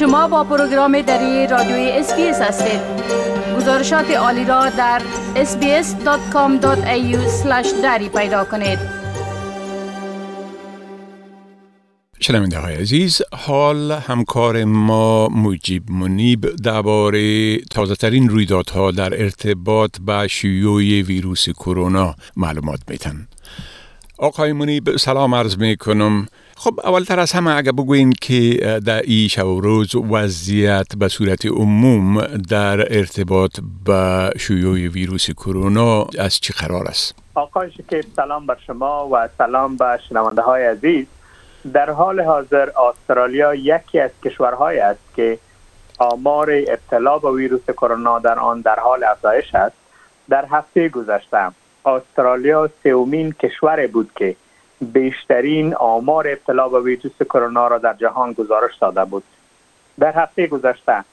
شما با پروگرام دری رادیوی SBS هستید. گزارشات عالی را در sbs.com.au دری پیدا کنید. شنونده های عزیز حال همکار ما مجیب منیب درباره تازه ترین رویدادها در ارتباط با شیوع ویروس کرونا معلومات میتن آقای منیب سلام عرض می کنم خب اولتر از همه اگر بگوین که در ای شب و روز وضعیت به صورت عموم در ارتباط با شیوع ویروس کرونا از چی قرار است؟ آقای شکیب سلام بر شما و سلام به شنونده های عزیز در حال حاضر استرالیا یکی از کشورهایی است که آمار ابتلا به ویروس کرونا در آن در حال افزایش است در هفته گذشته استرالیا سومین کشور بود که بیشترین آمار ابتلا به ویروس کرونا را در جهان گزارش داده بود. در هفته گذشته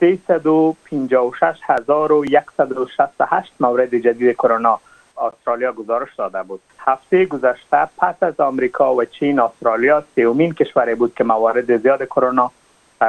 356168 مورد جدید کرونا استرالیا گزارش داده بود. هفته گذشته پس از آمریکا و چین استرالیا سومین کشوری بود که موارد زیاد کرونا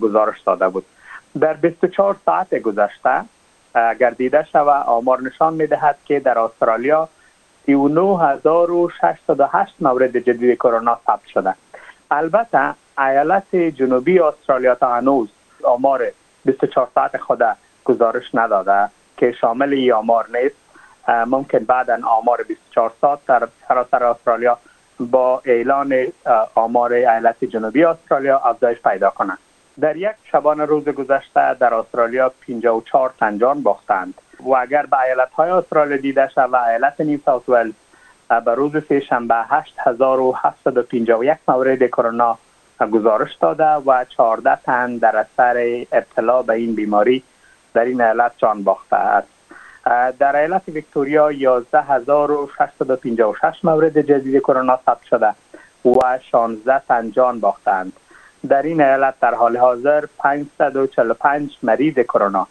گزارش داده بود. در 24 ساعت گذشته اگر دیده شود آمار نشان می دهد که در استرالیا 39608 مورد جدید کرونا ثبت شده. البته ایالت جنوبی استرالیا تا هنوز آمار 24 ساعت خود گزارش نداده که شامل ای آمار نیست. ممکن بعدا آمار 24 ساعت در سراسر استرالیا با اعلان آمار ایالت جنوبی استرالیا افزایش پیدا کنند. در یک شبانه روز گذشته در استرالیا 54 تن جان باختند. و اگر به ایالت های استرالیا دیده و ایالت نیو ساوت ولز به روز سهشنبه 8751 مورد کرونا گزارش داده و 14 تن در اثر ابتلا به این بیماری در این ایالت جان باخته است. در ایالت ویکتوریا 11656 مورد جدید کرونا ثبت شده و 16 تن جان باختند. در این ایالت در حال حاضر 545 مریض کرونا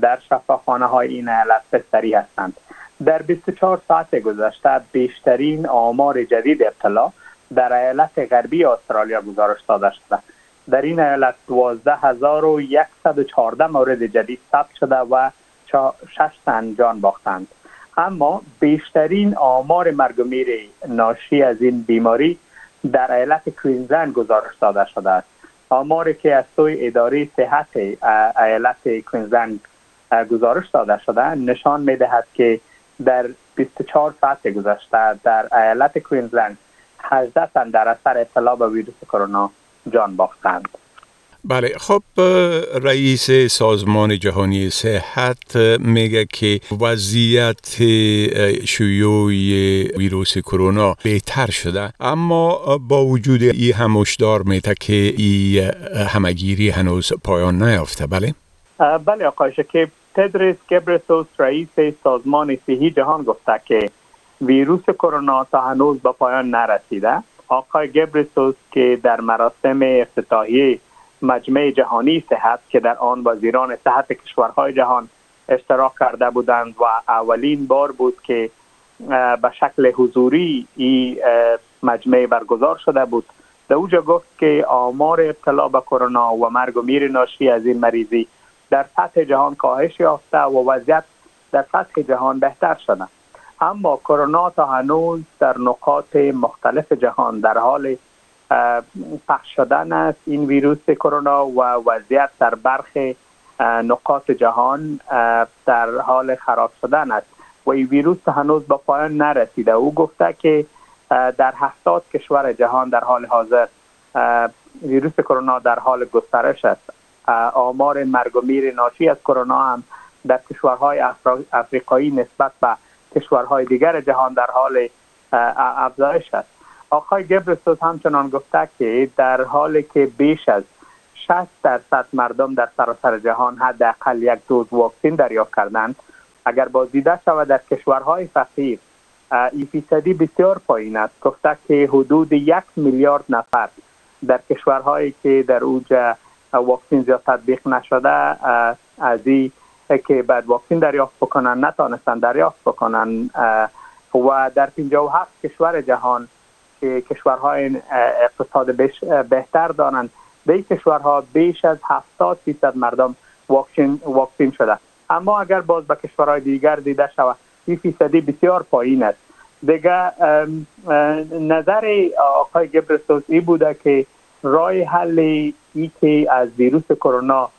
در شفاخانه های این ایالت بستری هستند. در 24 ساعت گذشته بیشترین آمار جدید ابتلا در ایالت غربی استرالیا گزارش داده شده. در این ایالت 12114 مورد جدید ثبت شده و 6 تن جان باختند. اما بیشترین آمار مرگ و میر ناشی از این بیماری در ایالت کوینزلند گزارش داده شده است. آماری که از سوی اداره صحت ایالت کوینزلند گزارش داده شده نشان می دهد که در 24 ساعت گذشته در ایالت کوینزلند 18 تن در اثر اطلاع به ویروس کرونا جان باختند. بله خب رئیس سازمان جهانی صحت میگه که وضعیت شیوع ویروس کرونا بهتر شده اما با وجود این هم هشدار میده که این همگیری هنوز پایان نیافته. بله؟ بله آقای شکیب تدریس گبرسوس رئیس سازمان صحی جهان گفته که ویروس کرونا تا هنوز به پایان نرسیده. آقای گبرسوس که در مراسم افتتاحیه مجمع جهانی صحت که در آن وزیران صحت کشورهای جهان اشتراک کرده بودند و اولین بار بود که به شکل حضوری این مجمع برگزار شده بود. در اوجا گفت که آمار ابتلا به کرونا و مرگ و میر ناشی از این مریضی در سطح جهان کاهش یافته و وضعیت در سطح جهان بهتر شده. اما کرونا تا هنوز در نقاط مختلف جهان در حال پخش شدن است. این ویروس کرونا و وضعیت در برخی نقاط جهان در حال خراب شدن است. و این ویروس هنوز با پایان نرسیده. او گفته که در هفتاد کشور جهان در حال حاضر ویروس کرونا در حال گسترش است. آمار مرگ و میر ناشی از کرونا هم در کشورهای افریقایی نسبت به کشورهای دیگر جهان در حال افزایش است. آقای گبرسوس همچنان گفته که در حالی که بیش از 60 درصد مردم در سراسر جهان حداقل یک دوز واکسین دریافت کردند. اگر بازدیده شود در کشورهای فقیر این فیصدی بسیار پایین است. گفته که حدود یک میلیارد نفر در کشورهایی که در اوج واکسین زیاد تطبیق نشده از این که بعد واکسین دریافت بکنن نتانستن دریافت بکنن و در 57 کشور جهان که کشورهای اقتصاد بهتر دارند در کشورها بیش از 70 درصد مردم واکسین واکسین شده. اما اگر باز به کشورهای دیگر دیده شود این فیصدی بسیار پایین است. دیگه نظر آقای گبرسوس ای بوده که رای حل ای که از ویروس کرونا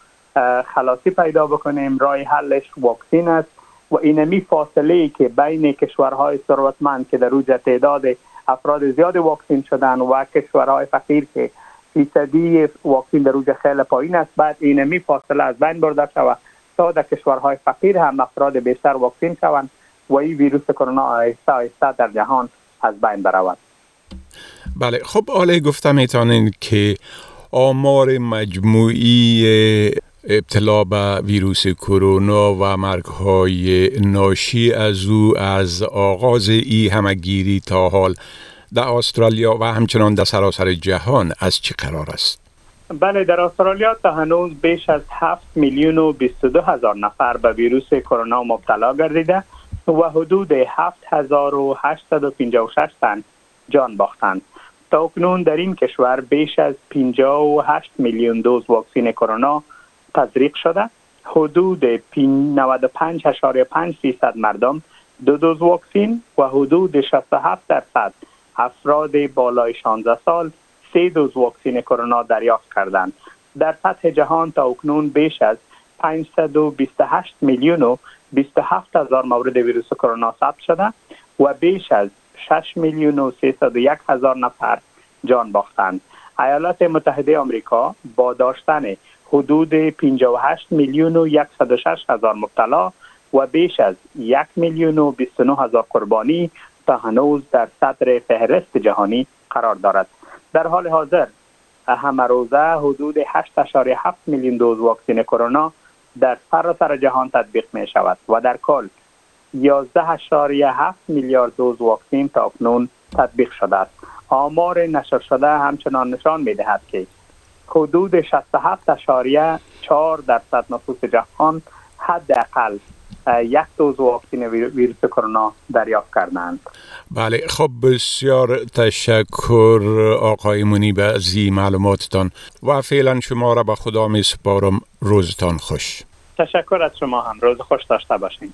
خلاصی پیدا بکنیم. رای حلش واکسین است و اینمی فاصله ای که بین کشورهای ثروتمند که در روز تعداد افراد زیاد واکسین شدن و کشورهای فقیر که فیصدی واکسین در روز خیلی پایین است بعد اینمی فاصله از بین برده شود تا در کشورهای فقیر هم افراد بیشتر واکسین شوند و این ویروس کرونا آهسته آهسته در جهان از بین برود. بله خب آله گفتم می‌تونین که آمار مجموعی ابتلا به ویروس کرونا و مرگ های ناشی از او از آغاز ای همگیری تا حال در استرالیا و همچنان در سراسر جهان از چه قرار است؟ بله در استرالیا تا هنوز بیش از 7 میلیون و 22 هزار نفر به ویروس کرونا مبتلا گردیده و حدود 7856 تن جان باختند. تا اکنون در این کشور بیش از 58 میلیون دوز واکسین کرونا تزریق شده. حدود 95.5 فیصد مردم دو دوز واکسین و حدود 67 درصد افراد بالای 16 سال سه دوز واکسین کرونا دریافت کردند. در سطح جهان تا اکنون بیش از 528 میلیون و 27 هزار مورد ویروس کرونا ثبت شده و بیش از 6 میلیون و 301 هزار نفر جان باختند. ایالات متحده آمریکا با داشتن حدود 58 میلیون و 106 هزار مبتلا و بیش از 1 میلیون و 29 هزار قربانی تا هنوز در صدر فهرست جهانی قرار دارد. در حال حاضر همه روزه حدود 8.7 میلیون دوز واکسین کرونا در سراسر جهان تطبیق می شود و در کل 11.7 میلیارد دوز واکسین تا اکنون تطبیق شده است. آمار نشر شده همچنان نشان می دهد که حدود 67.4 درصد نفوس جهان حداقل یک دوز واکسین ویروس کرونا دریافت کردند. بله خب بسیار تشکر آقای منیب از معلوماتتان و فعلا شما را به خدا می سپارم روزتان خوش. تشکر از شما هم. روز خوش داشته باشین.